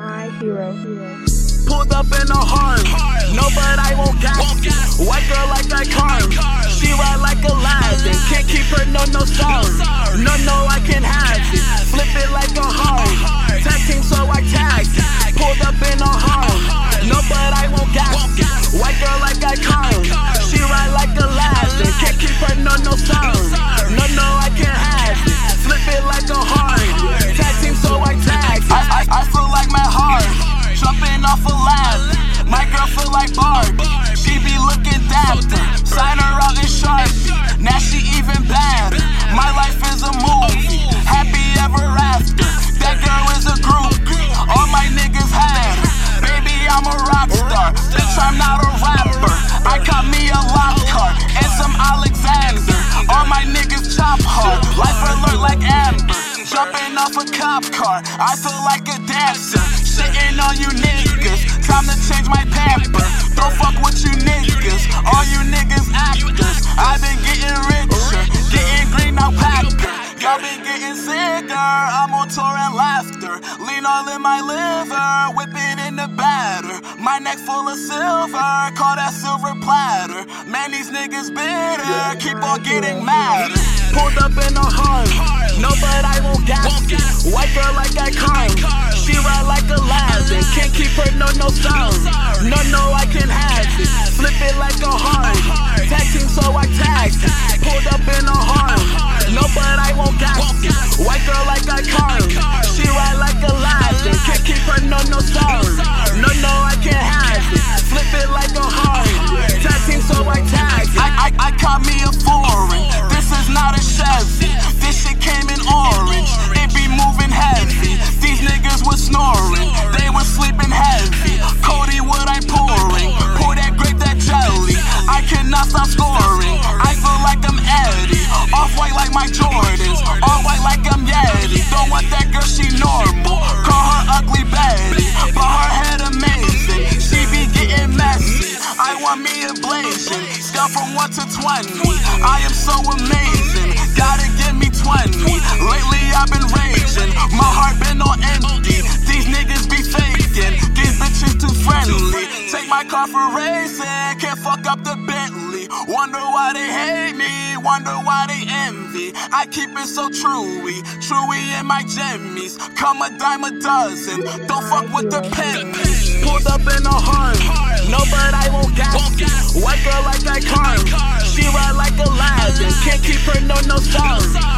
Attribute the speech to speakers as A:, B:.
A: hero.
B: Pulled up in a horn. No, but I won't gas. White girl like iCarly. She ride like a Aladdin. Can't keep her, no, no sorry. No, no, I can have it. Flip it like a hard. Tag team, so I tag. Pulled up in a horn. Like Amber. Jumping off a cop car. I feel like a dancer. Shitting on you niggas. Time to change my pamper. Don't fuck with you niggas. All you niggas actors. I've been getting richer. Getting green now packer. Y'all been getting sicker. I'm on tour and laughter. Lean all in my liver. Whipping in the batter. My neck full of silver. Call that silver platter. Man, these niggas bitter. Keep on getting madder. White girl like iCarly. She ride like Aladdin. Can't keep her, no, no sorry. No, no, I can have it. Flip it like a hard. She normal. Call her ugly Betty. But her head amazing. She be getting messy. I want me a blazing. Scale from 1 to 20. I am so amazing. Gotta give me 20. Lately I've been car for racing. Can't fuck up the Bentley. Wonder why they hate me. Wonder why they envy. I keep it so truey. Truey in my jammies. Come a dime a dozen. Don't fuck with the pennies. Pulled up in a horn. No, but I won't gas it. White girl like iCarly. She ride like a Aladdin. Can't keep her, no, no sorry.